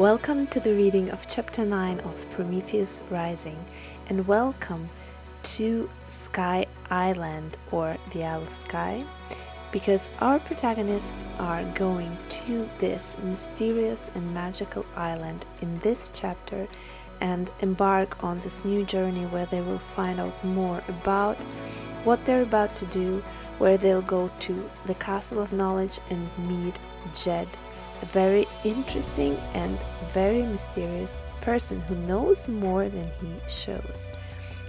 Welcome to the reading of chapter 9 of Prometheus Rising, and welcome to Skye Island or the Isle of Skye, because our protagonists are going to this mysterious and magical island in this chapter and embark on this new journey where they will find out more about what they're about to do, where they'll go to the Castle of Knowledge and meet Jed very interesting and very mysterious person who knows more than he shows.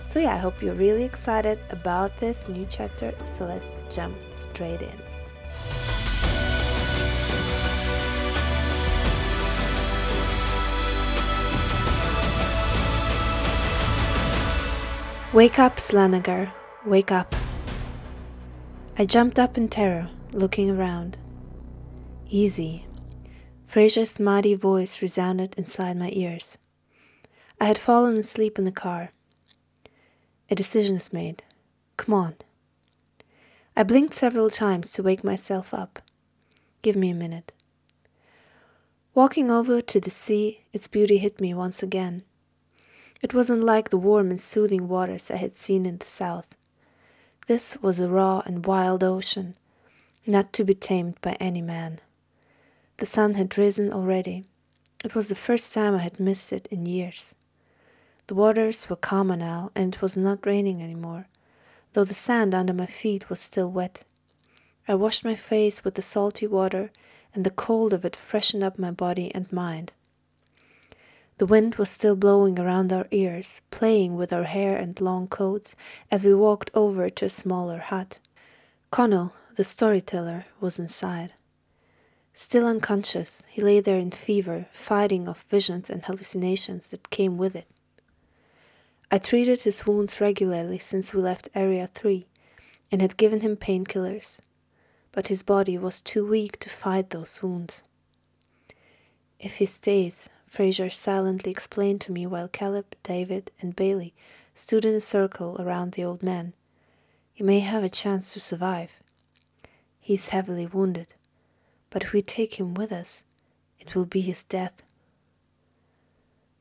So, yeah, I hope you're really excited about this new chapter. So, let's jump straight in. Wake up, Slanagar, wake up. I jumped up in terror, looking around. Easy, Fraser's mighty voice resounded inside my ears. I had fallen asleep in the car. A decision is made. Come on. I blinked several times to wake myself up. Give me a minute. Walking over to the sea, its beauty hit me once again. It wasn't like the warm and soothing waters I had seen in the south. This was a raw and wild ocean, not to be tamed by any man. The sun had risen already. It was the first time I had missed it in years. The waters were calmer now, and it was not raining any more, though the sand under my feet was still wet. I washed my face with the salty water, and the cold of it freshened up my body and mind. The wind was still blowing around our ears, playing with our hair and long coats as we walked over to a smaller hut. Connell, the storyteller, was inside. Still unconscious, he lay there in fever, fighting off visions and hallucinations that came with it. I treated his wounds regularly since we left Area 3 and had given him painkillers, but his body was too weak to fight those wounds. If he stays, Fraser silently explained to me while Caleb, David, and Bailey stood in a circle around the old man, he may have a chance to survive. He is heavily wounded but if we take him with us, it will be his death.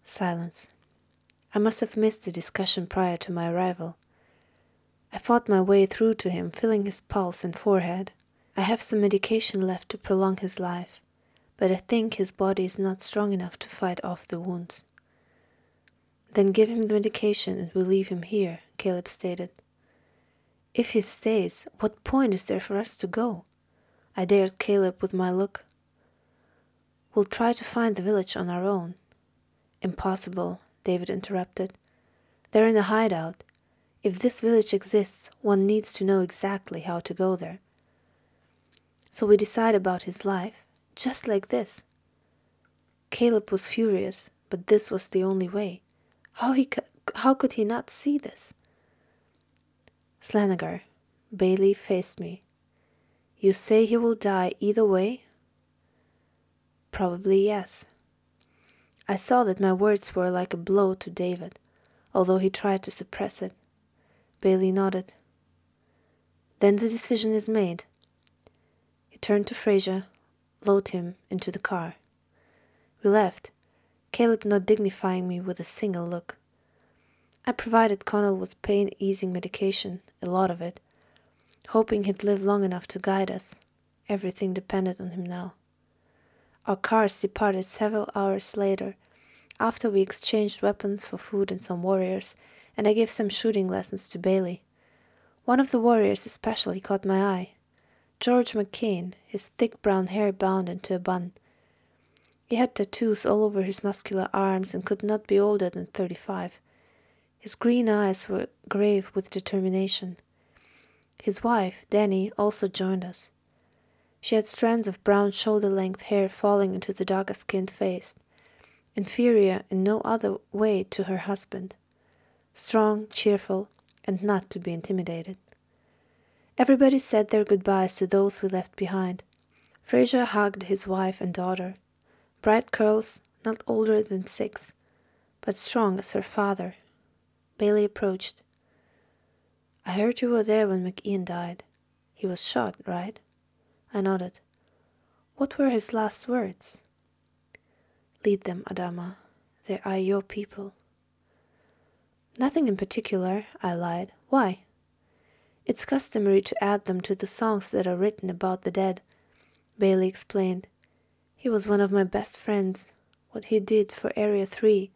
Silence. I must have missed the discussion prior to my arrival. I fought my way through to him, feeling his pulse and forehead. I have some medication left to prolong his life, but I think his body is not strong enough to fight off the wounds. Then give him the medication and we'll leave him here, Caleb stated. If he stays, what point is there for us to go? I dared Caleb with my look. We'll try to find the village on our own. Impossible, David interrupted. They're in a hideout. If this village exists, one needs to know exactly how to go there. So we decide about his life, just like this. Caleb was furious, but this was the only way. How, he how could he not see this? Slanagar, Bailey faced me. You say he will die either way? Probably yes. I saw that my words were like a blow to David, although he tried to suppress it. Bailey nodded. Then the decision is made. He turned to Fraser, lowered him into the car. We left, Caleb not dignifying me with a single look. I provided Connell with pain easing medication, a lot of it, hoping he'd live long enough to guide us. Everything depended on him now. Our cars departed several hours later, after we exchanged weapons for food and some warriors, and I gave some shooting lessons to Bailey. One of the warriors especially caught my eye. George McCain, his thick brown hair bound into a bun. He had tattoos all over his muscular arms and could not be older than thirty five. His green eyes were grave with determination. His wife, Danny, also joined us. She had strands of brown shoulder length hair falling into the darker skinned face, inferior in no other way to her husband, strong, cheerful, and not to be intimidated. Everybody said their goodbyes to those we left behind. Fraser hugged his wife and daughter, bright curls, not older than six, but strong as her father. Bailey approached. I heard you were there when McIan died. He was shot, right? I nodded. What were his last words? Lead them, Adama. They are your people. Nothing in particular, I lied. Why? It's customary to add them to the songs that are written about the dead, Bailey explained. He was one of my best friends. What he did for Area 3,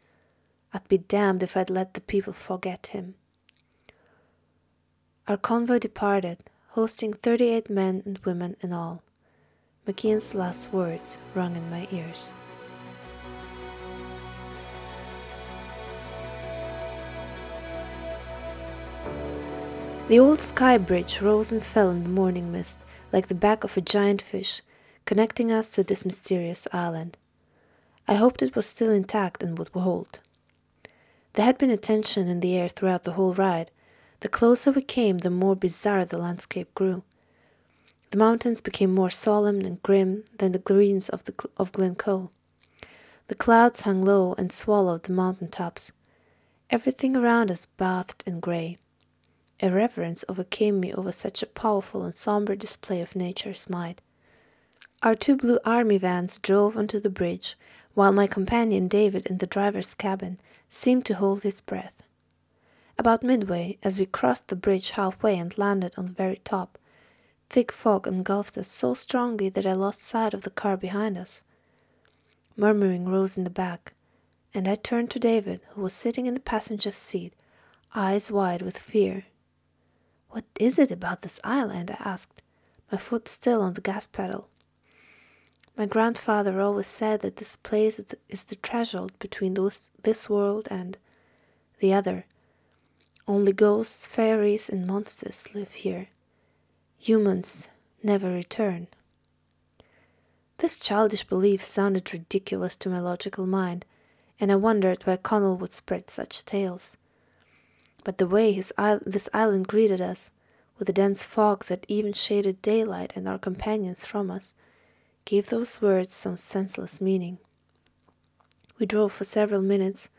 I'd be damned if I'd let the people forget him. Our convoy departed, hosting 38 men and women in all. McIan's last words rung in my ears. The old Skye bridge rose and fell in the morning mist like the back of a giant fish, connecting us to this mysterious island. I hoped it was still intact and would hold. There had been a tension in the air throughout the whole ride. The closer we came, the more bizarre the landscape grew. The mountains became more solemn and grim than the greens of, the, of Glencoe. The clouds hung low and swallowed the mountain tops. Everything around us bathed in grey. A reverence overcame me over such a powerful and somber display of nature's might. Our two blue army vans drove onto the bridge, while my companion David in the driver's cabin seemed to hold his breath. About midway, as we crossed the bridge halfway and landed on the very top, thick fog engulfed us so strongly that I lost sight of the car behind us. Murmuring rose in the back, and I turned to David, who was sitting in the passenger's seat, eyes wide with fear. What is it about this island? I asked, my foot still on the gas pedal. My grandfather always said that this place is the threshold between this world and the other. Only ghosts, fairies, and monsters live here. Humans never return. This childish belief sounded ridiculous to my logical mind, and I wondered why Connell would spread such tales but the way his, this island greeted us, with a dense fog that even shaded daylight and our companions from us, gave those words some senseless meaning. We drove for several minutes,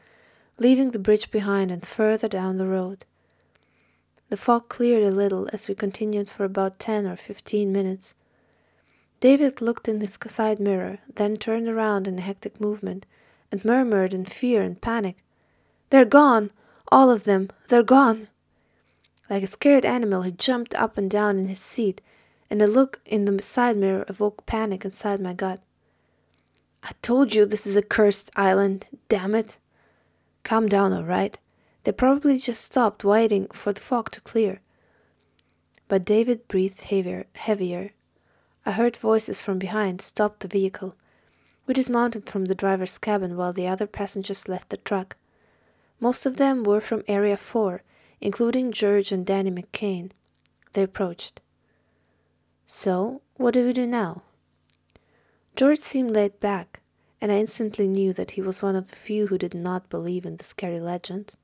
leaving the bridge behind and further down the road. The fog cleared a little as we continued for about ten or fifteen minutes. David looked in his side mirror, then turned around in a hectic movement, and murmured in fear and panic, They're gone! All of them, they're gone. Like a scared animal, he jumped up and down in his seat, and a look in the side mirror evoked panic inside my gut. I told you this is a cursed island, damn it. Calm down, all right. They probably just stopped waiting for the fog to clear. But David breathed heavier. heavier. I heard voices from behind stop the vehicle. We dismounted from the driver's cabin while the other passengers left the truck. Most of them were from Area 4, including George and Danny McCain. They approached. So, what do we do now? George seemed laid back, and I instantly knew that he was one of the few who did not believe in the scary legends.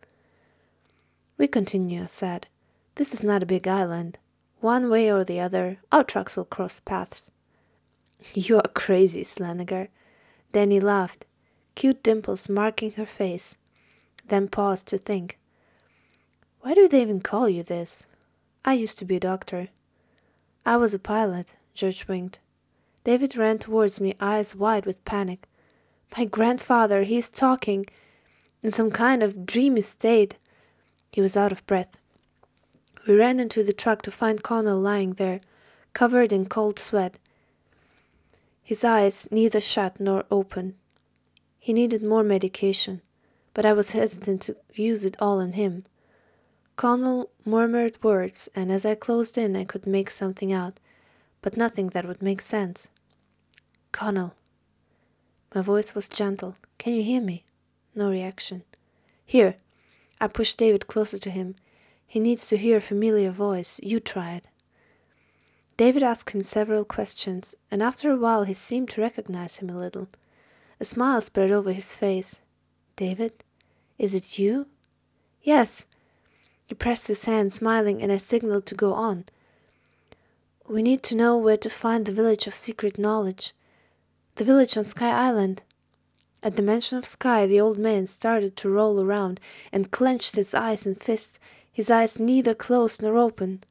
We continue, I said. This is not a big island. One way or the other, our trucks will cross paths. You are crazy, Slanegar. Danny laughed, cute dimples marking her face then paused to think. Why do they even call you this? I used to be a doctor. I was a pilot, George winked. David ran towards me, eyes wide with panic. My grandfather, he is talking in some kind of dreamy state. He was out of breath. We ran into the truck to find Connell lying there, covered in cold sweat, his eyes neither shut nor open. He needed more medication but I was hesitant to use it all on him. Connell murmured words, and as I closed in, I could make something out, but nothing that would make sense. Connell. My voice was gentle. Can you hear me? No reaction. Here. I pushed David closer to him. He needs to hear a familiar voice. You try it. David asked him several questions, and after a while he seemed to recognize him a little. A smile spread over his face. David, is it you? Yes. He pressed his hand, smiling, and I signaled to go on. We need to know where to find the village of secret knowledge. The village on Skye Island. At the mention of Skye, the old man started to roll around and clenched his eyes and fists, his eyes neither closed nor open.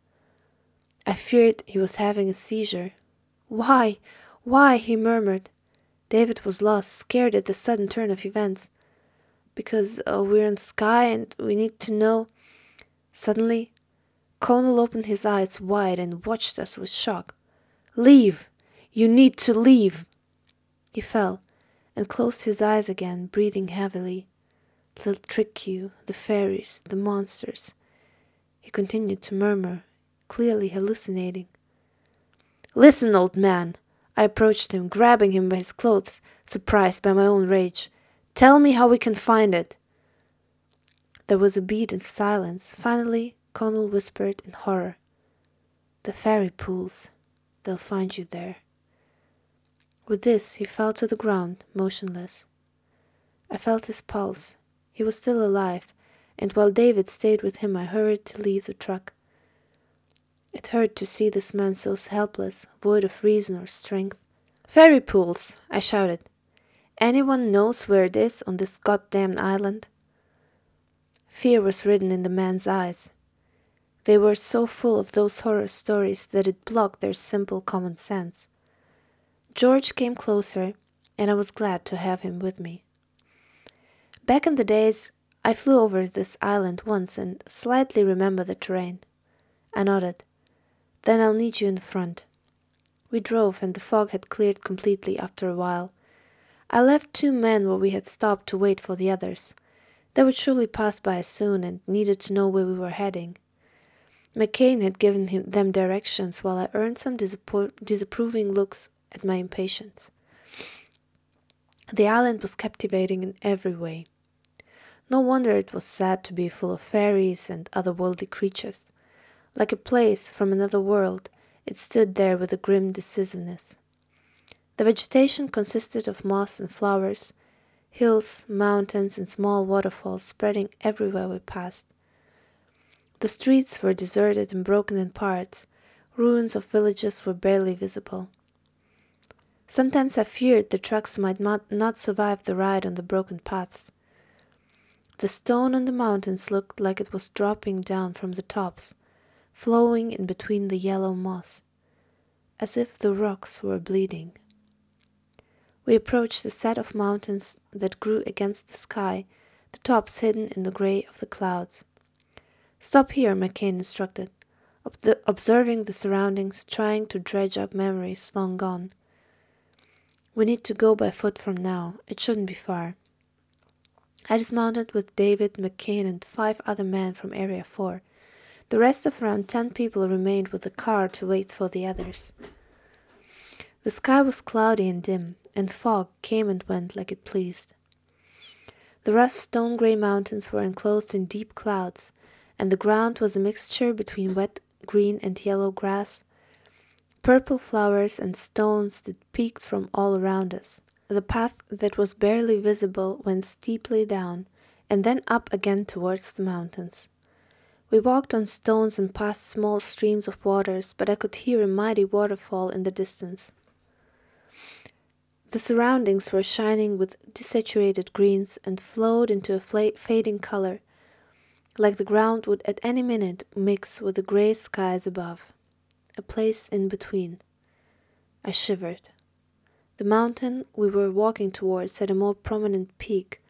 I feared he was having a seizure. Why? Why? he murmured. David was lost, scared at the sudden turn of events. Because uh, we're in Skye and we need to know. Suddenly, Connell opened his eyes wide and watched us with shock. Leave! You need to leave! He fell and closed his eyes again, breathing heavily. Trick you, the fairies, the monsters. He continued to murmur, clearly hallucinating. Listen, old man! I approached him, grabbing him by his clothes, surprised by my own rage. Tell me how we can find it. There was a beat of silence. Finally, Connell whispered in horror. The fairy pools. They'll find you there. With this, he fell to the ground, motionless. I felt his pulse. He was still alive, and while David stayed with him, I hurried to leave the truck. It hurt to see this man so helpless, void of reason or strength. Fairy pools, I shouted. Anyone knows where it is on this goddamned island? Fear was written in the man's eyes. They were so full of those horror stories that it blocked their simple common sense. George came closer, and I was glad to have him with me. Back in the days, I flew over this island once and slightly remember the terrain. I nodded. Then I'll need you in the front. We drove, and the fog had cleared completely after a while. I left two men where we had stopped to wait for the others. They would surely pass by soon and needed to know where we were heading. McCain had given him, them directions while I earned some disappro- disapproving looks at my impatience. The island was captivating in every way. No wonder it was sad to be full of fairies and otherworldly creatures. Like a place from another world, it stood there with a grim decisiveness. The vegetation consisted of moss and flowers, hills, mountains, and small waterfalls spreading everywhere we passed. The streets were deserted and broken in parts, ruins of villages were barely visible. Sometimes I feared the trucks might not, survive the ride on the broken paths. The stone on the mountains looked like it was dropping down from the tops, flowing in between the yellow moss, as if the rocks were bleeding. We approached a set of mountains that grew against the sky, the tops hidden in the gray of the clouds. Stop here, McCain instructed, observing the surroundings, trying to dredge up memories long gone. We need to go by foot from now. It shouldn't be far. I dismounted with David, McCain, and five other men from Area 4. The rest of around ten people remained with the car to wait for the others. The sky was cloudy and dim, and fog came and went like it pleased. The rough stone grey mountains were enclosed in deep clouds, and the ground was a mixture between wet green and yellow grass, purple flowers and stones that peeked from all around us. The path that was barely visible went steeply down and then up again towards the mountains. We walked on stones and past small streams of waters, but I could hear a mighty waterfall in the distance. The surroundings were shining with desaturated greens and flowed into a fading color, like the ground would at any minute mix with the grey skies above a place in between. I shivered. The mountain we were walking towards had a more prominent peak,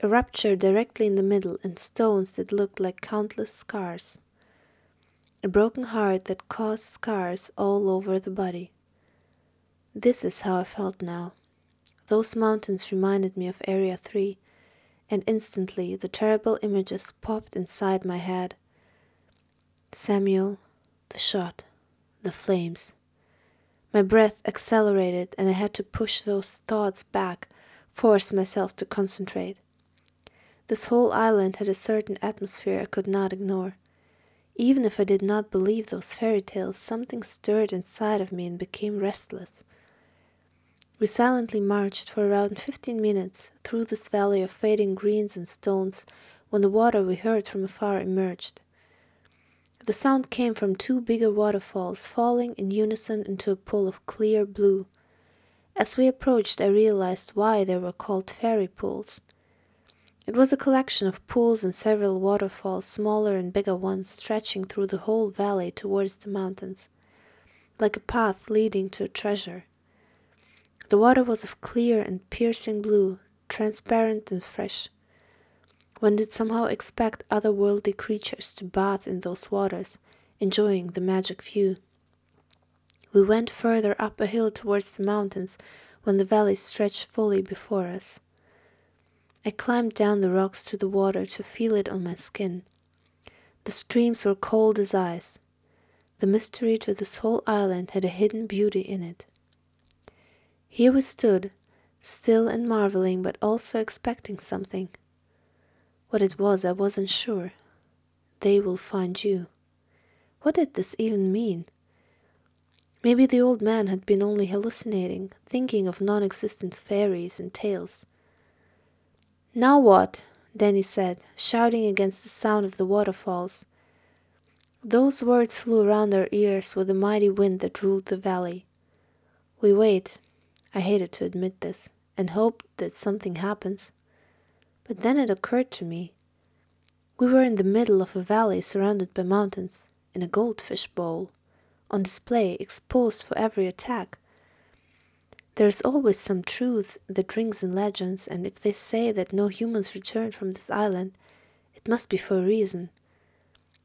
a rupture directly in the middle, and stones that looked like countless scars. A broken heart that caused scars all over the body. This is how I felt now. Those mountains reminded me of Area 3, and instantly the terrible images popped inside my head. Samuel, the shot the flames. My breath accelerated, and I had to push those thoughts back, force myself to concentrate. This whole island had a certain atmosphere I could not ignore. Even if I did not believe those fairy tales, something stirred inside of me and became restless. We silently marched for around fifteen minutes through this valley of fading greens and stones when the water we heard from afar emerged. The sound came from two bigger waterfalls falling in unison into a pool of clear blue. As we approached, I realized why they were called fairy pools. It was a collection of pools and several waterfalls, smaller and bigger ones, stretching through the whole valley towards the mountains, like a path leading to a treasure. The water was of clear and piercing blue, transparent and fresh. One did somehow expect otherworldly creatures to bathe in those waters, enjoying the magic view. We went further up a hill towards the mountains when the valley stretched fully before us. I climbed down the rocks to the water to feel it on my skin. The streams were cold as ice. The mystery to this whole island had a hidden beauty in it. Here we stood, still and marveling, but also expecting something. What it was, I wasn't sure. They will find you. What did this even mean? Maybe the old man had been only hallucinating, thinking of non existent fairies and tales. Now what? Danny said, shouting against the sound of the waterfalls. Those words flew around our ears with the mighty wind that ruled the valley. We wait. I hated to admit this, and hoped that something happens. But then it occurred to me. We were in the middle of a valley surrounded by mountains, in a goldfish bowl on display, exposed for every attack. There is always some truth that rings in legends, and if they say that no humans return from this island, it must be for a reason.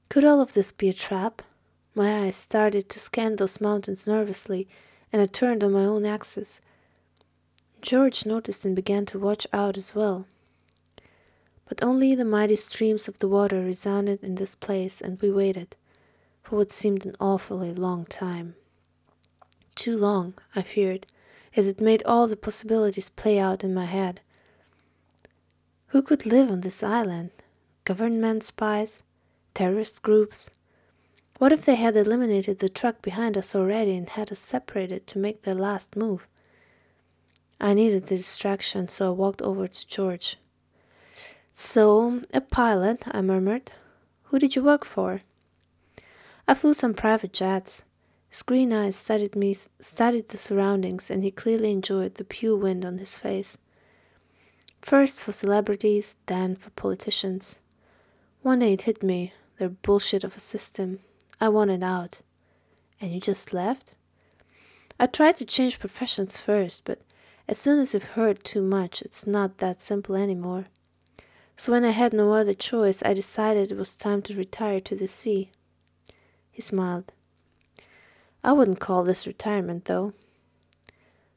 Could all of this be a trap? My eyes started to scan those mountains nervously, and I turned on my own axis. George noticed and began to watch out as well. But only the mighty streams of the water resounded in this place, and we waited for what seemed an awfully long time. Too long, I feared, as it made all the possibilities play out in my head. Who could live on this island? Government spies? Terrorist groups? What if they had eliminated the truck behind us already and had us separated to make their last move? I needed the distraction, so I walked over to George. So, a pilot, I murmured. Who did you work for? I flew some private jets. His green eyes studied me, studied the surroundings, and he clearly enjoyed the pure wind on his face. First for celebrities, then for politicians. One day it hit me, their bullshit of a system. I wanted out. And you just left? I tried to change professions first, but as soon as you've heard too much, it's not that simple anymore. So when I had no other choice, I decided it was time to retire to the sea. He smiled. I wouldn't call this retirement, though.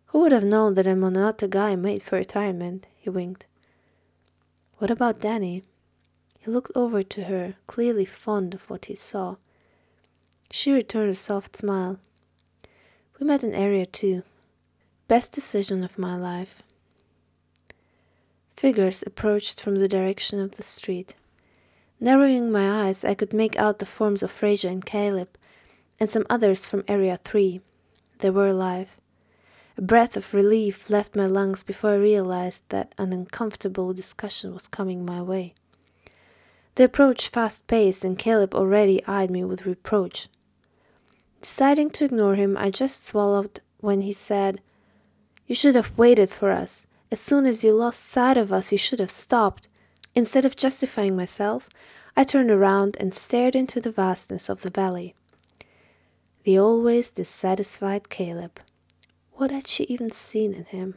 Who would have known that a guy made for retirement? He winked. What about Danny? He looked over to her, clearly fond of what he saw. She returned a soft smile. We met in Area 2. Best decision of my life. Figures approached from the direction of the street. Narrowing my eyes, I could make out the forms of Fraser and Caleb, and some others from Area 3. They were alive. A breath of relief left my lungs before I realized that an uncomfortable discussion was coming my way. They approached fast paced, and Caleb already eyed me with reproach. Deciding to ignore him, I just swallowed when he said, You should have waited for us. As soon as you lost sight of us, you should have stopped. Instead of justifying myself, I turned around and stared into the vastness of the valley. The always dissatisfied Caleb. What had she even seen in him?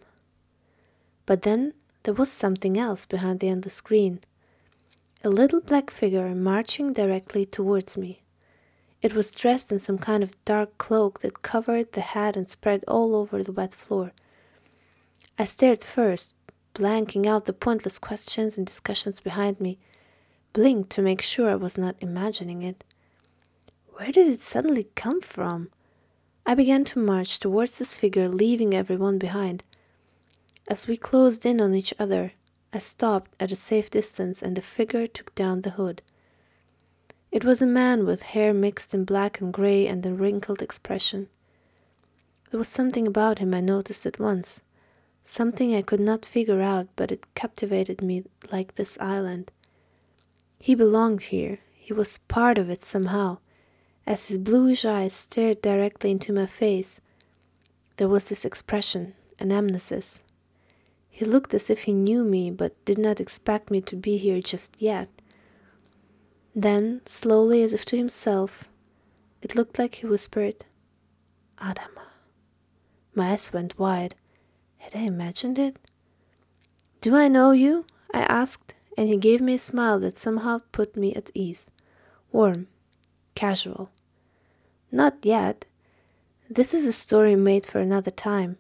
But then there was something else behind the endless green. A little black figure marching directly towards me. It was dressed in some kind of dark cloak that covered the head and spread all over the wet floor. I stared first, blanking out the pointless questions and discussions behind me, blinked to make sure I was not imagining it. Where did it suddenly come from? I began to march towards this figure, leaving everyone behind. As we closed in on each other, I stopped at a safe distance and the figure took down the hood. It was a man with hair mixed in black and gray and a wrinkled expression. There was something about him I noticed at once. Something I could not figure out, but it captivated me like this island. He belonged here, he was part of it somehow. As his bluish eyes stared directly into my face, there was this expression, an amnesis. He looked as if he knew me, but did not expect me to be here just yet. Then, slowly, as if to himself, it looked like he whispered, Adama. My eyes went wide. I imagined it? Do I know you? I asked, and he gave me a smile that somehow put me at ease. Warm, casual. Not yet. This is a story made for another time.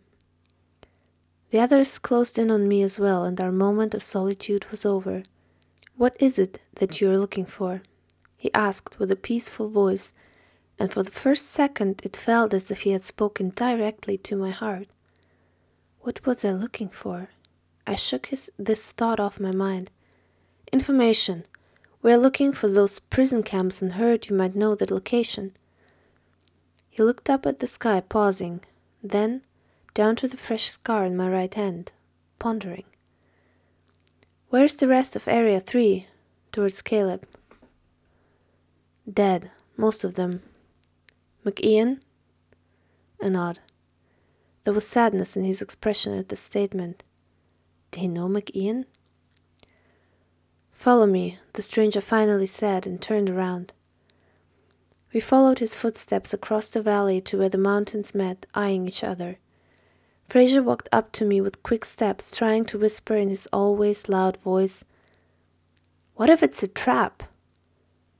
The others closed in on me as well, and our moment of solitude was over. What is it that you are looking for? he asked with a peaceful voice, and for the first second it felt as if he had spoken directly to my heart. What was I looking for? I shook his, this thought off my mind. Information. We are looking for those prison camps and heard you might know the location. He looked up at the sky, pausing, then down to the fresh scar in my right hand, pondering. Where's the rest of Area 3? Towards Caleb. Dead, most of them. McIan? A nod. There was sadness in his expression at the statement. Did he know McIan? Follow me, the stranger finally said and turned around. We followed his footsteps across the valley to where the mountains met, eyeing each other. Fraser walked up to me with quick steps, trying to whisper in his always loud voice, What if it's a trap?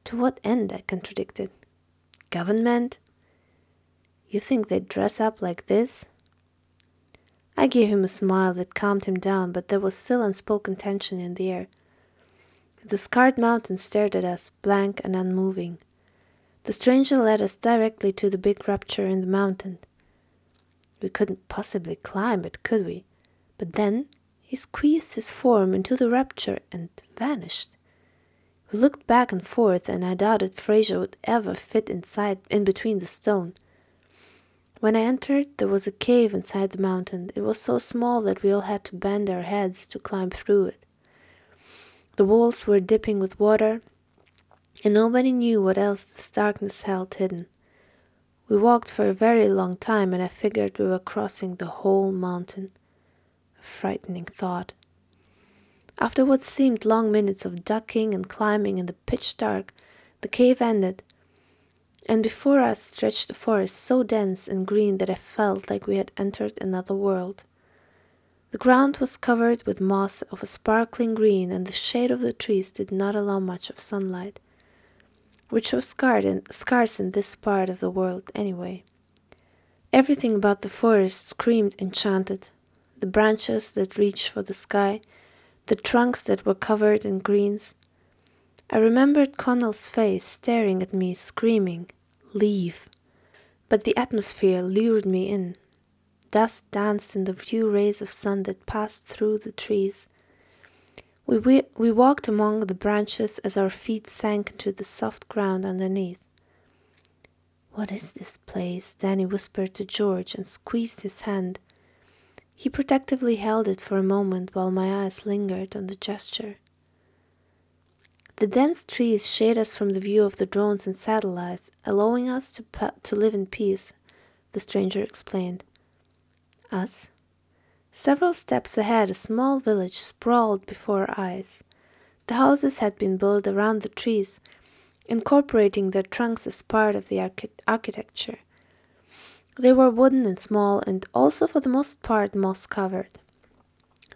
To what end? I contradicted. Government? You think they dress up like this? I gave him a smile that calmed him down, but there was still unspoken tension in the air. The scarred mountain stared at us, blank and unmoving. The stranger led us directly to the big rupture in the mountain. We couldn't possibly climb it, could we? But then he squeezed his form into the rupture and vanished. We looked back and forth, and I doubted Fraser would ever fit inside in between the stone. When I entered, there was a cave inside the mountain. It was so small that we all had to bend our heads to climb through it. The walls were dipping with water, and nobody knew what else this darkness held hidden. We walked for a very long time, and I figured we were crossing the whole mountain. A frightening thought. After what seemed long minutes of ducking and climbing in the pitch dark, the cave ended, and before us stretched a forest so dense and green that I felt like we had entered another world. The ground was covered with moss of a sparkling green, and the shade of the trees did not allow much of sunlight which was scarce in this part of the world anyway. Everything about the forest screamed enchanted the branches that reached for the sky, the trunks that were covered in greens. I remembered Connell's face staring at me, screaming, Leave! But the atmosphere lured me in. Dust danced in the few rays of sun that passed through the trees. We, we, we walked among the branches as our feet sank into the soft ground underneath. What is this place? Danny whispered to George and squeezed his hand. He protectively held it for a moment while my eyes lingered on the gesture. The dense trees shade us from the view of the drones and satellites, allowing us to, to live in peace, the stranger explained. Us? Several steps ahead, a small village sprawled before our eyes. The houses had been built around the trees, incorporating their trunks as part of the archi architecture. They were wooden and small, and also for the most part moss covered.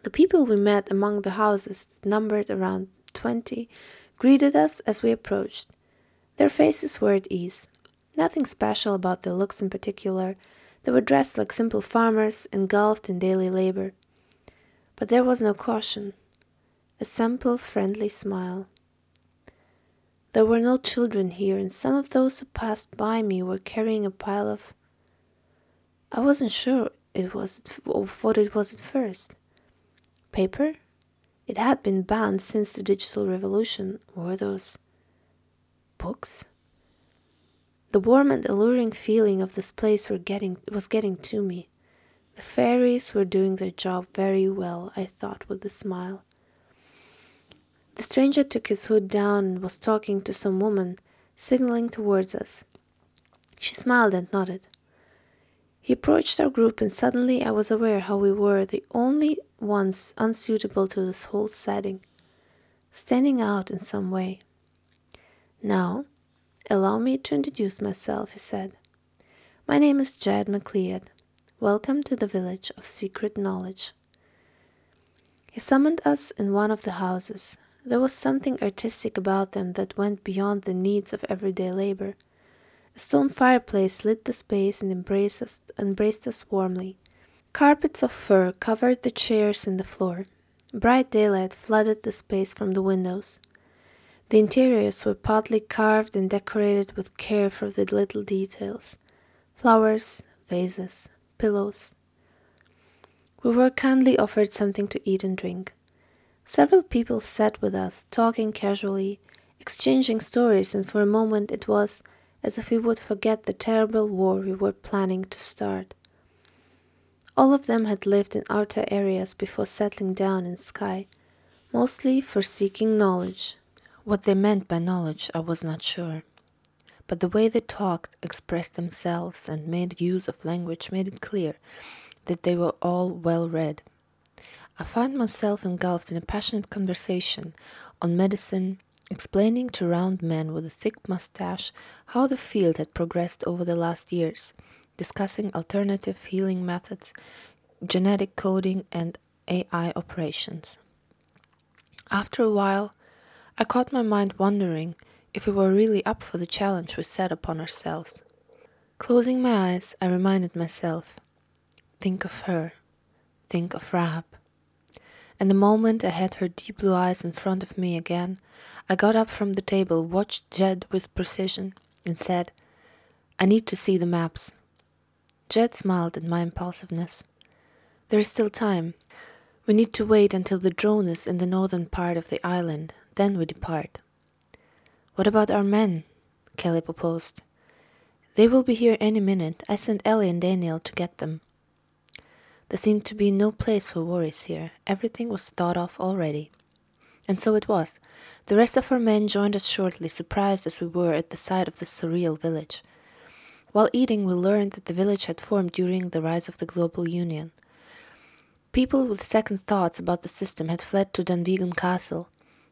The people we met among the houses, numbered around twenty, greeted us as we approached. Their faces were at ease. Nothing special about their looks in particular, they were dressed like simple farmers, engulfed in daily labor. But there was no caution, a simple, friendly smile. There were no children here, and some of those who passed by me were carrying a pile of. I wasn't sure it was what it was at first. Paper? It had been banned since the digital revolution. Were those books? The warm and alluring feeling of this place were getting, was getting to me. The fairies were doing their job very well, I thought with a smile. The stranger took his hood down and was talking to some woman, signaling towards us. She smiled and nodded. He approached our group, and suddenly I was aware how we were the only ones unsuitable to this whole setting, standing out in some way. Now, Allow me to introduce myself, he said. My name is Jed McLeod. Welcome to the village of secret knowledge. He summoned us in one of the houses. There was something artistic about them that went beyond the needs of everyday labor. A stone fireplace lit the space and embraced us, embraced us warmly. Carpets of fur covered the chairs and the floor. Bright daylight flooded the space from the windows. The interiors were partly carved and decorated with care for the little details flowers, vases, pillows. We were kindly offered something to eat and drink. Several people sat with us, talking casually, exchanging stories, and for a moment it was as if we would forget the terrible war we were planning to start. All of them had lived in outer areas before settling down in Skye, mostly for seeking knowledge. What they meant by knowledge, I was not sure. But the way they talked, expressed themselves, and made use of language made it clear that they were all well read. I found myself engulfed in a passionate conversation on medicine, explaining to round men with a thick mustache how the field had progressed over the last years, discussing alternative healing methods, genetic coding, and AI operations. After a while, I caught my mind wondering if we were really up for the challenge we set upon ourselves. Closing my eyes, I reminded myself think of her, think of Rahab. And the moment I had her deep blue eyes in front of me again, I got up from the table, watched Jed with precision, and said, I need to see the maps. Jed smiled at my impulsiveness. There is still time. We need to wait until the drone is in the northern part of the island, then we depart. What about our men? Kelly proposed. They will be here any minute. I sent Ellie and Daniel to get them. There seemed to be no place for worries here. Everything was thought of already. And so it was. The rest of our men joined us shortly, surprised as we were at the sight of this surreal village. While eating, we learned that the village had formed during the rise of the global union. People with second thoughts about the system had fled to Dunvegan Castle,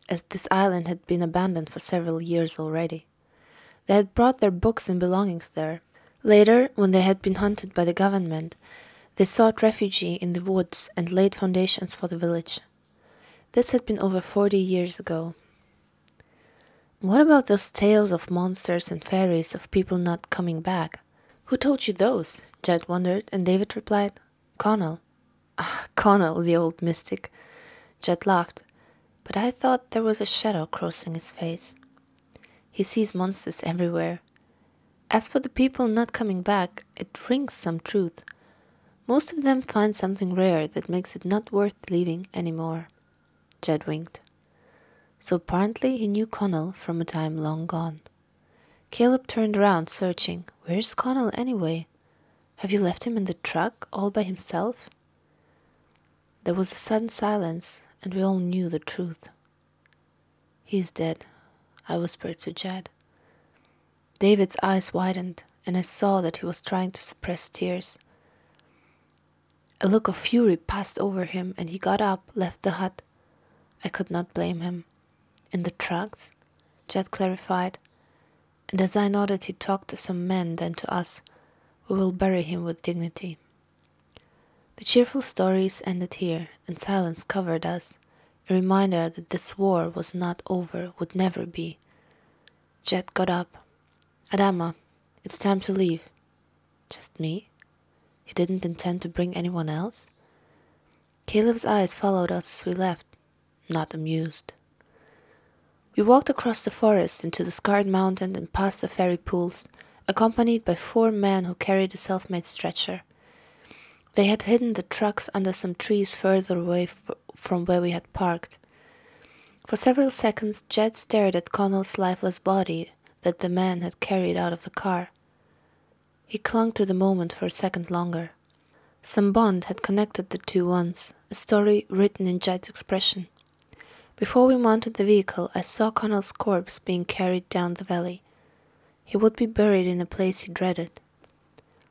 as this island had been abandoned for several years already. They had brought their books and belongings there. Later, when they had been hunted by the government, they sought refuge in the woods and laid foundations for the village. This had been over forty years ago. What about those tales of monsters and fairies of people not coming back? Who told you those? Jed wondered, and David replied, Connell. Ah, Connell, the old mystic. Jed laughed but I thought there was a shadow crossing his face. He sees monsters everywhere. As for the people not coming back, it rings some truth. Most of them find something rare that makes it not worth leaving any more. Jed winked. So apparently he knew Connell from a time long gone. Caleb turned around, searching. Where's Connell anyway? Have you left him in the truck all by himself? There was a sudden silence, and we all knew the truth. He's dead, I whispered to Jed. David's eyes widened, and I saw that he was trying to suppress tears. A look of fury passed over him, and he got up, left the hut. I could not blame him. In the trucks? Jed clarified, and as I nodded, he talked to some men, then to us. We will bury him with dignity. The cheerful stories ended here, and silence covered us, a reminder that this war was not over, would never be. Jed got up. Adama, it's time to leave. Just me? He didn't intend to bring anyone else? Caleb's eyes followed us as we left, not amused. We walked across the forest into the scarred mountain and past the fairy pools, accompanied by four men who carried a self made stretcher. They had hidden the trucks under some trees further away f- from where we had parked. For several seconds, Jed stared at Connell's lifeless body that the man had carried out of the car. He clung to the moment for a second longer. Some bond had connected the two once, a story written in Jed's expression. Before we mounted the vehicle, I saw Connell's corpse being carried down the valley. He would be buried in a place he dreaded.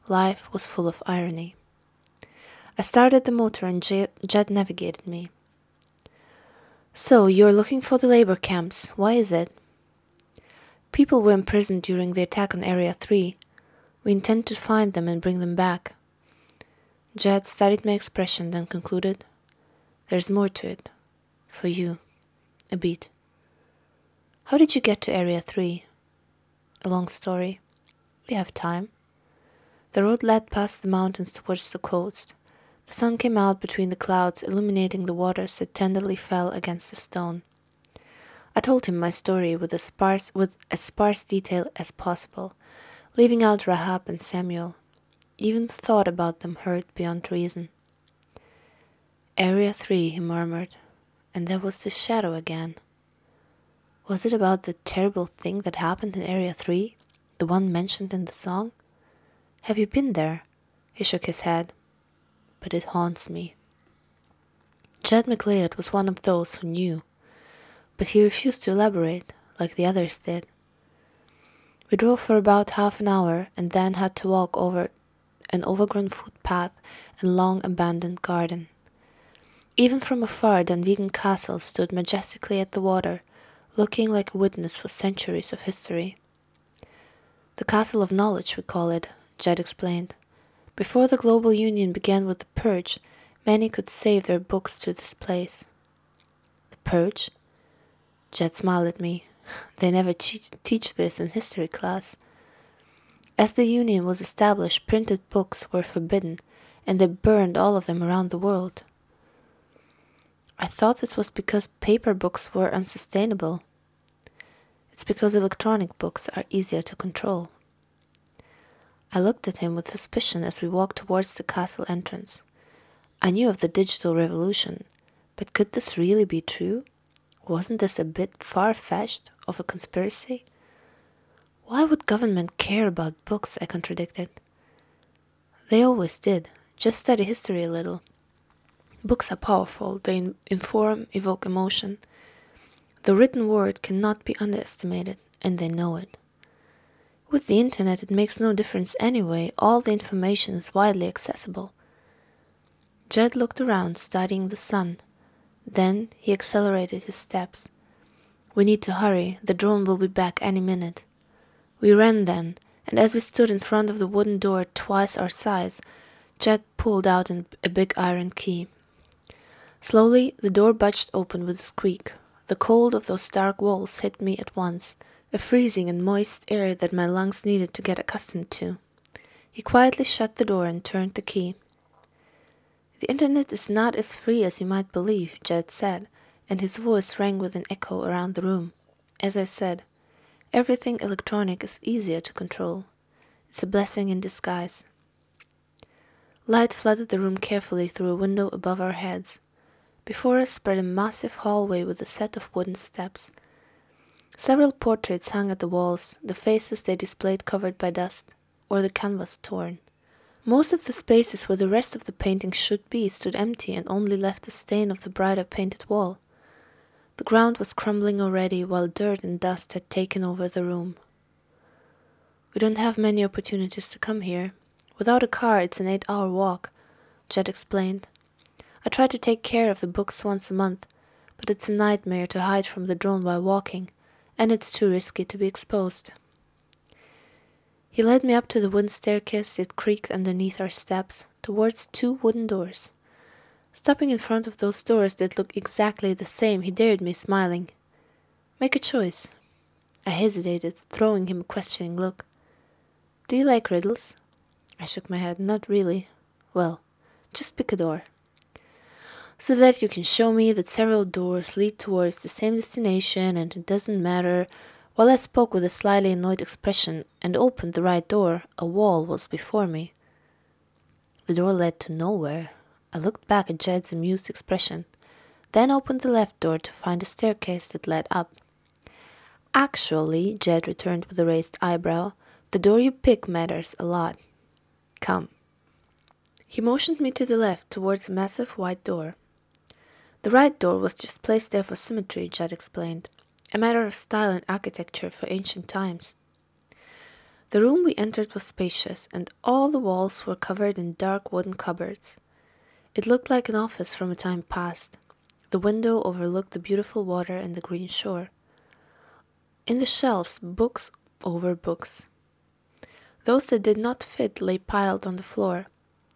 Life was full of irony. I started the motor and Jed navigated me. So, you're looking for the labor camps. Why is it? People were imprisoned during the attack on Area 3. We intend to find them and bring them back. Jed studied my expression, then concluded, There's more to it. For you. A beat. How did you get to Area 3? A long story. We have time. The road led past the mountains towards the coast. The sun came out between the clouds, illuminating the waters that tenderly fell against the stone. I told him my story with sparse with as sparse detail as possible, leaving out Rahab and Samuel. Even the thought about them hurt beyond reason. Area 3, he murmured, and there was the shadow again. Was it about the terrible thing that happened in Area 3, the one mentioned in the song? Have you been there? He shook his head. But it haunts me. Jed McLeod was one of those who knew, but he refused to elaborate, like the others did. We drove for about half an hour and then had to walk over an overgrown footpath and long abandoned garden. Even from afar, Dunvegan Castle stood majestically at the water, looking like a witness for centuries of history. The Castle of Knowledge, we call it, Jed explained. Before the global union began with the purge, many could save their books to this place. The purge? Jed smiled at me. They never teach, this in history class. As the union was established, printed books were forbidden, and they burned all of them around the world. I thought this was because paper books were unsustainable. It's because electronic books are easier to control. I looked at him with suspicion as we walked towards the castle entrance. I knew of the digital revolution, but could this really be true? Wasn't this a bit far fetched of a conspiracy? Why would government care about books? I contradicted. They always did. Just study history a little. Books are powerful, they inform, evoke emotion. The written word cannot be underestimated, and they know it. With the internet, it makes no difference anyway, all the information is widely accessible. Jed looked around, studying the sun. Then he accelerated his steps. We need to hurry, the drone will be back any minute. We ran then, and as we stood in front of the wooden door twice our size, Jed pulled out a big iron key. Slowly, the door budged open with a squeak. The cold of those dark walls hit me at once a freezing and moist air that my lungs needed to get accustomed to. He quietly shut the door and turned the key. The internet is not as free as you might believe, Jed said, and his voice rang with an echo around the room. As I said, everything electronic is easier to control. It's a blessing in disguise. Light flooded the room carefully through a window above our heads. Before us spread a massive hallway with a set of wooden steps. Several portraits hung at the walls, the faces they displayed covered by dust, or the canvas torn. Most of the spaces where the rest of the painting should be stood empty and only left a stain of the brighter painted wall. The ground was crumbling already, while dirt and dust had taken over the room. We don't have many opportunities to come here. Without a car, it's an eight hour walk, Jed explained. I try to take care of the books once a month, but it's a nightmare to hide from the drone while walking and it's too risky to be exposed. He led me up to the wooden staircase that creaked underneath our steps, towards two wooden doors. Stopping in front of those doors that looked exactly the same, he dared me, smiling. Make a choice. I hesitated, throwing him a questioning look. Do you like riddles? I shook my head. Not really. Well, just pick a door so that you can show me that several doors lead towards the same destination and it doesn't matter. While I spoke with a slightly annoyed expression and opened the right door, a wall was before me. The door led to nowhere. I looked back at Jed's amused expression, then opened the left door to find a staircase that led up. Actually, Jed returned with a raised eyebrow, the door you pick matters a lot. Come. He motioned me to the left towards a massive white door. The right door was just placed there for symmetry, Jed explained, a matter of style and architecture for ancient times. The room we entered was spacious, and all the walls were covered in dark wooden cupboards. It looked like an office from a time past. The window overlooked the beautiful water and the green shore. In the shelves, books over books. Those that did not fit lay piled on the floor.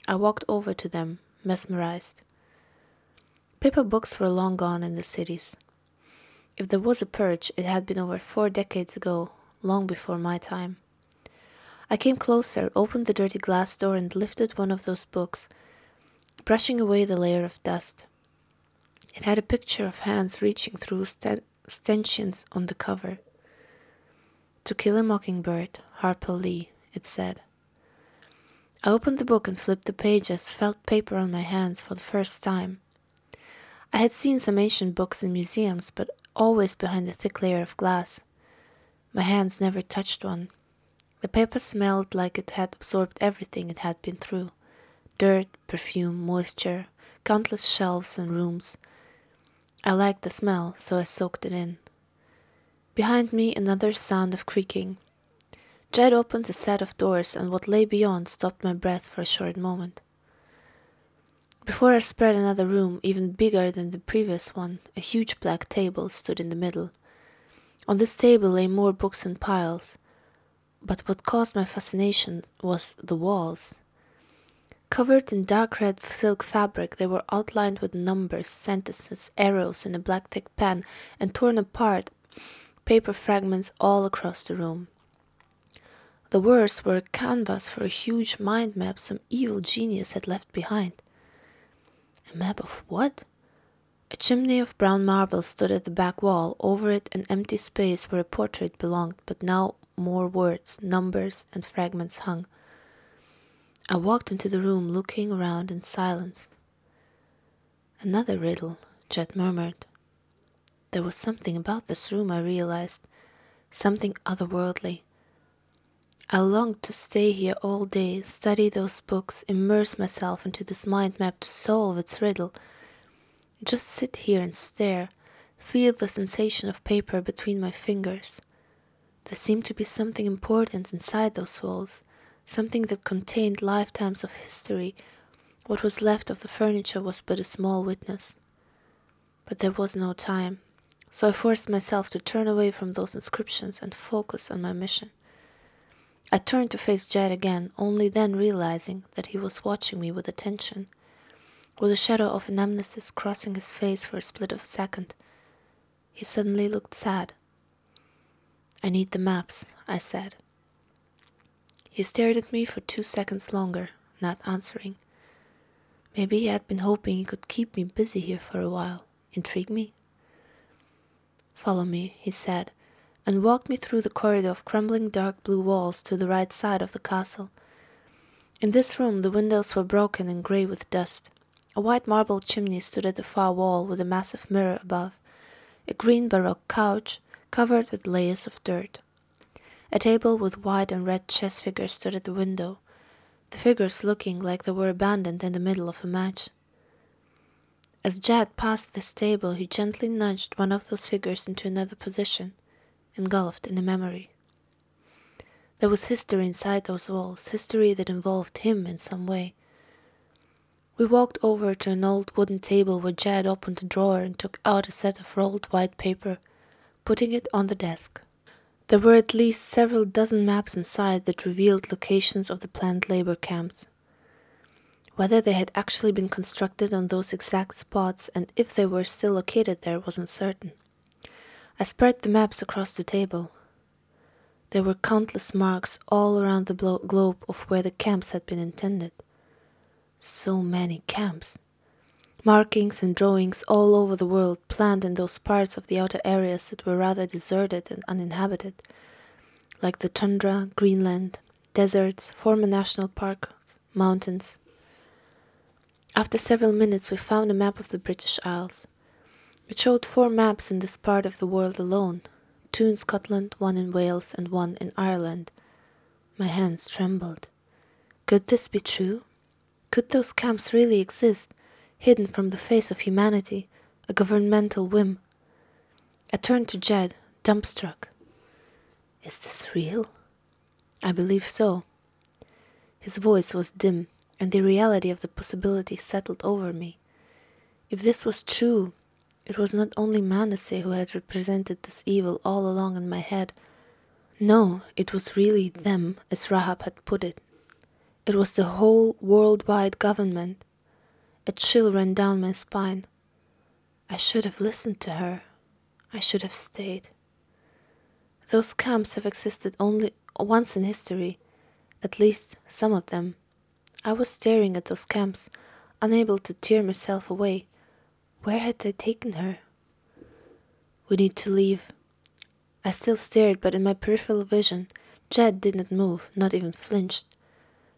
I walked over to them, mesmerized. Paper books were long gone in the cities. If there was a purge, it had been over four decades ago, long before my time. I came closer, opened the dirty glass door, and lifted one of those books, brushing away the layer of dust. It had a picture of hands reaching through sten- stanchions on the cover. To Kill a Mockingbird, Harper Lee, it said. I opened the book and flipped the pages, felt paper on my hands for the first time. I had seen some ancient books in museums, but always behind a thick layer of glass. My hands never touched one. The paper smelled like it had absorbed everything it had been through dirt, perfume, moisture, countless shelves and rooms. I liked the smell, so I soaked it in. Behind me, another sound of creaking. Jed opened a set of doors, and what lay beyond stopped my breath for a short moment. Before I spread another room, even bigger than the previous one, a huge black table stood in the middle. On this table lay more books in piles. But what caused my fascination was the walls. Covered in dark red silk fabric, they were outlined with numbers, sentences, arrows in a black thick pen, and torn apart paper fragments all across the room. The words were a canvas for a huge mind map some evil genius had left behind. A map of what? A chimney of brown marble stood at the back wall, over it an empty space where a portrait belonged, but now more words, numbers, and fragments hung. I walked into the room, looking around in silence. Another riddle, Jed murmured. There was something about this room, I realized, something otherworldly. I longed to stay here all day, study those books, immerse myself into this mind map to solve its riddle. Just sit here and stare, feel the sensation of paper between my fingers. There seemed to be something important inside those walls, something that contained lifetimes of history. What was left of the furniture was but a small witness. But there was no time, so I forced myself to turn away from those inscriptions and focus on my mission. I turned to face Jed again, only then realizing that he was watching me with attention, with a shadow of nemesis crossing his face for a split of a second. He suddenly looked sad. I need the maps, I said. He stared at me for two seconds longer, not answering. Maybe he had been hoping he could keep me busy here for a while, intrigue me. Follow me, he said, and walked me through the corridor of crumbling dark blue walls to the right side of the castle. In this room the windows were broken and grey with dust. A white marble chimney stood at the far wall with a massive mirror above, a green baroque couch, covered with layers of dirt. A table with white and red chess figures stood at the window, the figures looking like they were abandoned in the middle of a match. As Jed passed this table, he gently nudged one of those figures into another position, engulfed in a memory. There was history inside those walls, history that involved him in some way. We walked over to an old wooden table where Jed opened a drawer and took out a set of rolled white paper putting it on the desk. There were at least several dozen maps inside that revealed locations of the planned labor camps. Whether they had actually been constructed on those exact spots and if they were still located there wasn't certain. I spread the maps across the table. There were countless marks all around the globe of where the camps had been intended. So many camps markings and drawings all over the world planned in those parts of the outer areas that were rather deserted and uninhabited, like the tundra, Greenland, deserts, former national parks, mountains. After several minutes, we found a map of the British Isles. It showed four maps in this part of the world alone two in Scotland, one in Wales, and one in Ireland. My hands trembled. Could this be true? Could those camps really exist? hidden from the face of humanity, a governmental whim. I turned to Jed, dumbstruck. Is this real? I believe so. His voice was dim, and the reality of the possibility settled over me. If this was true, it was not only Manasseh who had represented this evil all along in my head. No, it was really them, as Rahab had put it. It was the whole worldwide government. A chill ran down my spine. I should have listened to her. I should have stayed. Those camps have existed only once in history, at least some of them. I was staring at those camps, unable to tear myself away. Where had they taken her? We need to leave. I still stared, but in my peripheral vision, Jed did not move, not even flinched.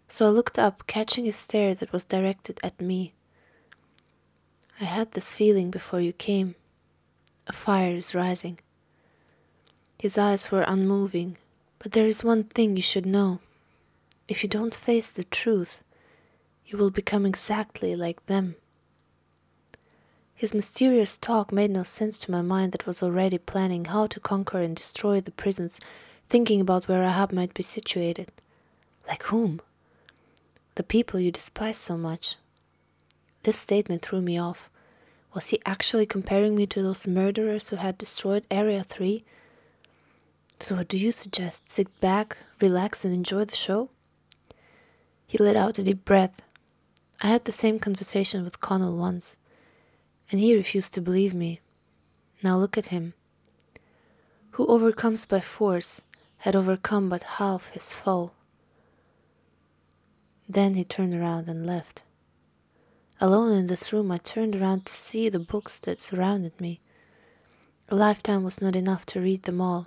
So I looked up, catching his stare that was directed at me. I had this feeling before you came. A fire is rising. His eyes were unmoving, but there is one thing you should know. If you don't face the truth, you will become exactly like them. His mysterious talk made no sense to my mind that was already planning how to conquer and destroy the prisons, thinking about where Rahab might be situated. Like whom? The people you despise so much. This statement threw me off. Was he actually comparing me to those murderers who had destroyed Area 3? So, what do you suggest? Sit back, relax, and enjoy the show? He let out a deep breath I had the same conversation with Connell once, and he refused to believe me. Now look at him. Who overcomes by force had overcome but half his foe. Then he turned around and left. Alone in this room, I turned around to see the books that surrounded me. A lifetime was not enough to read them all,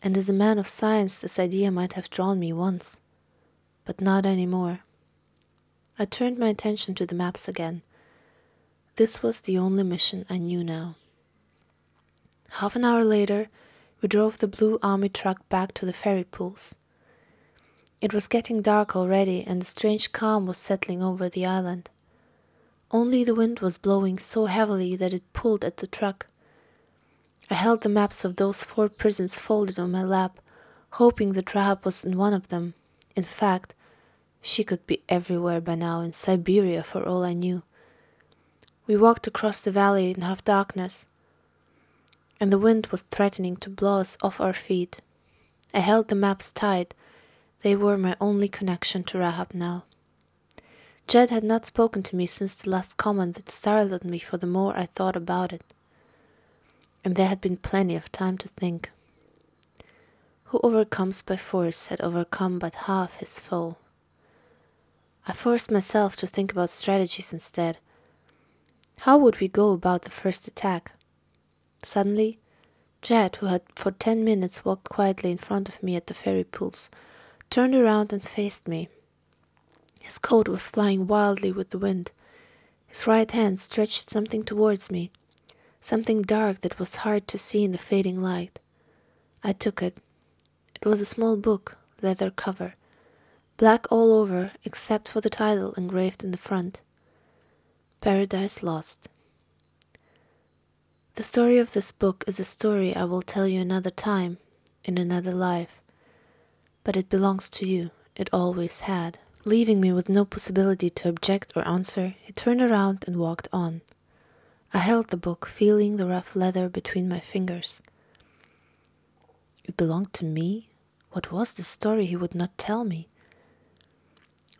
and as a man of science, this idea might have drawn me once, but not any more. I turned my attention to the maps again. This was the only mission I knew now. Half an hour later, we drove the blue army truck back to the fairy pools. It was getting dark already, and a strange calm was settling over the island. Only the wind was blowing so heavily that it pulled at the truck. I held the maps of those four prisons folded on my lap, hoping that Rahab was in one of them. In fact, she could be everywhere by now, in Siberia for all I knew. We walked across the valley in half darkness, and the wind was threatening to blow us off our feet. I held the maps tight. They were my only connection to Rahab now. Jed had not spoken to me since the last comment that startled me for the more I thought about it. And there had been plenty of time to think. Who overcomes by force had overcome but half his foe. I forced myself to think about strategies instead. How would we go about the first attack? Suddenly, Jed, who had for ten minutes walked quietly in front of me at the fairy pools, turned around and faced me. His coat was flying wildly with the wind. His right hand stretched something towards me, something dark that was hard to see in the fading light. I took it. It was a small book, leather cover black all over except for the title engraved in the front Paradise Lost. The story of this book is a story I will tell you another time, in another life. But it belongs to you, it always had. Leaving me with no possibility to object or answer, he turned around and walked on. I held the book, feeling the rough leather between my fingers. It belonged to me? What was the story he would not tell me?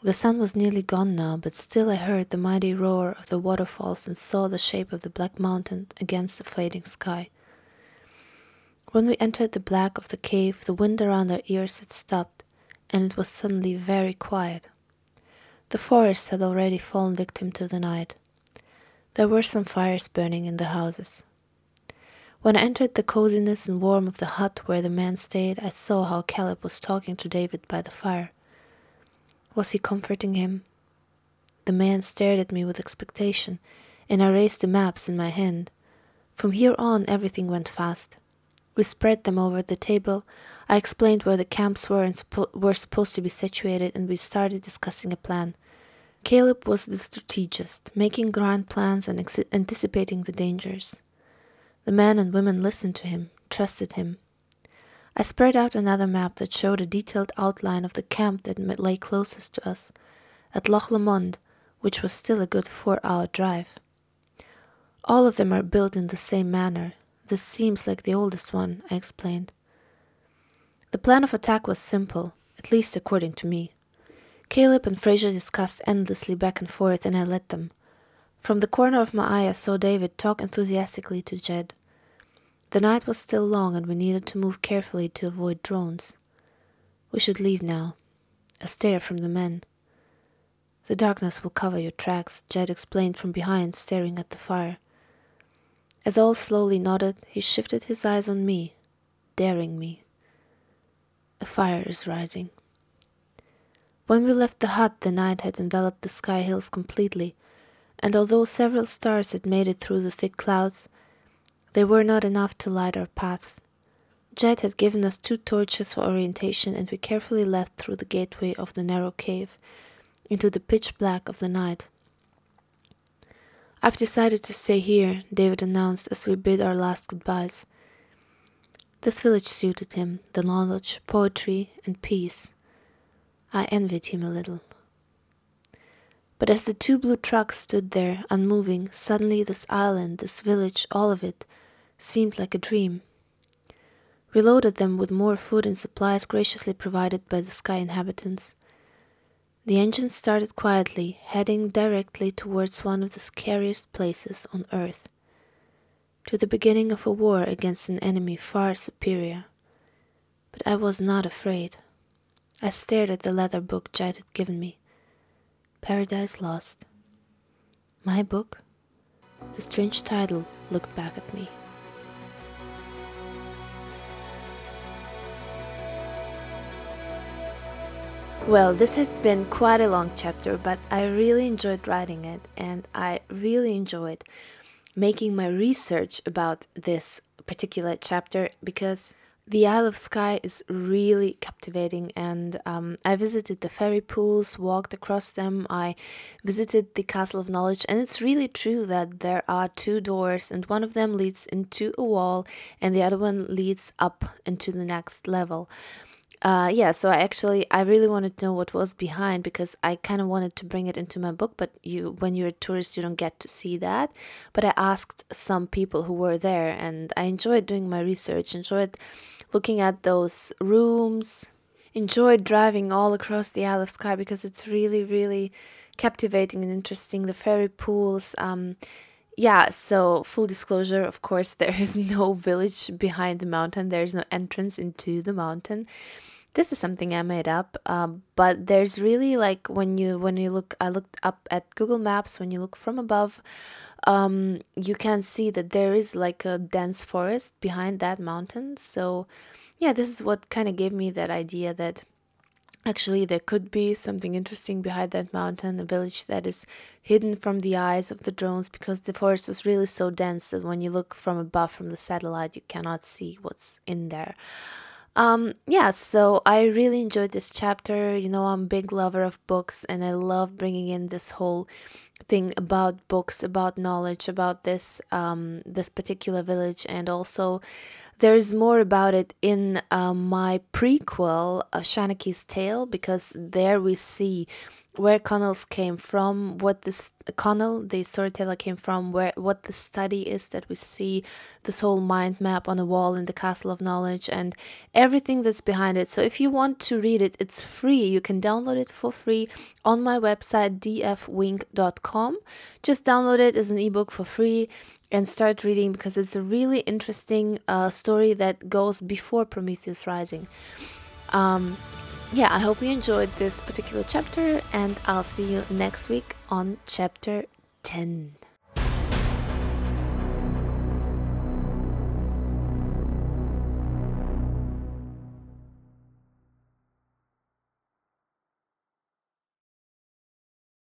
The sun was nearly gone now, but still I heard the mighty roar of the waterfalls and saw the shape of the black mountain against the fading sky. When we entered the black of the cave, the wind around our ears had stopped, and it was suddenly very quiet. The forest had already fallen victim to the night. There were some fires burning in the houses. When I entered the coziness and warmth of the hut where the man stayed, I saw how Caleb was talking to David by the fire. Was he comforting him? The man stared at me with expectation, and I raised the maps in my hand. From here on, everything went fast. We spread them over the table. I explained where the camps were and suppo- were supposed to be situated, and we started discussing a plan. Caleb was the strategist, making grand plans and ex- anticipating the dangers. The men and women listened to him, trusted him. I spread out another map that showed a detailed outline of the camp that lay closest to us, at Loch Lomond, which was still a good four hour drive. All of them are built in the same manner. This seems like the oldest one, I explained. The plan of attack was simple, at least according to me. Caleb and Fraser discussed endlessly back and forth, and I let them. From the corner of my eye, I saw David talk enthusiastically to Jed. The night was still long, and we needed to move carefully to avoid drones. We should leave now. A stare from the men. The darkness will cover your tracks, Jed explained from behind, staring at the fire. As all slowly nodded, he shifted his eyes on me, daring me. A fire is rising. When we left the hut, the night had enveloped the Skye hills completely, and although several stars had made it through the thick clouds, they were not enough to light our paths. Jed had given us two torches for orientation, and we carefully left through the gateway of the narrow cave into the pitch black of the night. I've decided to stay here, David announced as we bid our last goodbyes. This village suited him the knowledge, poetry, and peace. I envied him a little. But as the two blue trucks stood there, unmoving, suddenly this island, this village, all of it, seemed like a dream. We loaded them with more food and supplies graciously provided by the Skye inhabitants. The engine started quietly, heading directly towards one of the scariest places on earth to the beginning of a war against an enemy far superior. But I was not afraid. I stared at the leather book Jed had given me. Paradise Lost. My book? The strange title looked back at me. Well, this has been quite a long chapter, but I really enjoyed writing it and I really enjoyed making my research about this particular chapter because the Isle of Skye is really captivating, and um, I visited the fairy pools, walked across them. I visited the Castle of Knowledge, and it's really true that there are two doors, and one of them leads into a wall, and the other one leads up into the next level uh, yeah, so I actually I really wanted to know what was behind because I kind of wanted to bring it into my book, but you when you're a tourist you don't get to see that. But I asked some people who were there, and I enjoyed doing my research, enjoyed looking at those rooms, enjoyed driving all across the Isle of Skye because it's really really captivating and interesting. The fairy pools. Um, yeah, so full disclosure, of course, there is no village behind the mountain. There is no entrance into the mountain this is something I made up, um, but there's really like when you when you look, I looked up at Google Maps. When you look from above, um, you can see that there is like a dense forest behind that mountain. So, yeah, this is what kind of gave me that idea that actually there could be something interesting behind that mountain, a village that is hidden from the eyes of the drones because the forest was really so dense that when you look from above from the satellite, you cannot see what's in there. Um, yeah, so I really enjoyed this chapter. You know, I'm a big lover of books and I love bringing in this whole thing about books, about knowledge, about this um, this particular village, and also there's more about it in uh, my prequel, uh, Shanaki's Tale, because there we see where Connell's came from, what this Connell, the storyteller, came from, where what the study is that we see, this whole mind map on a wall in the Castle of Knowledge, and everything that's behind it. So if you want to read it, it's free. You can download it for free on my website dfwink.com. Just download it as an ebook for free and start reading because it's a really interesting uh, story that goes before Prometheus Rising. Um, yeah, I hope you enjoyed this particular chapter, and I'll see you next week on chapter 10.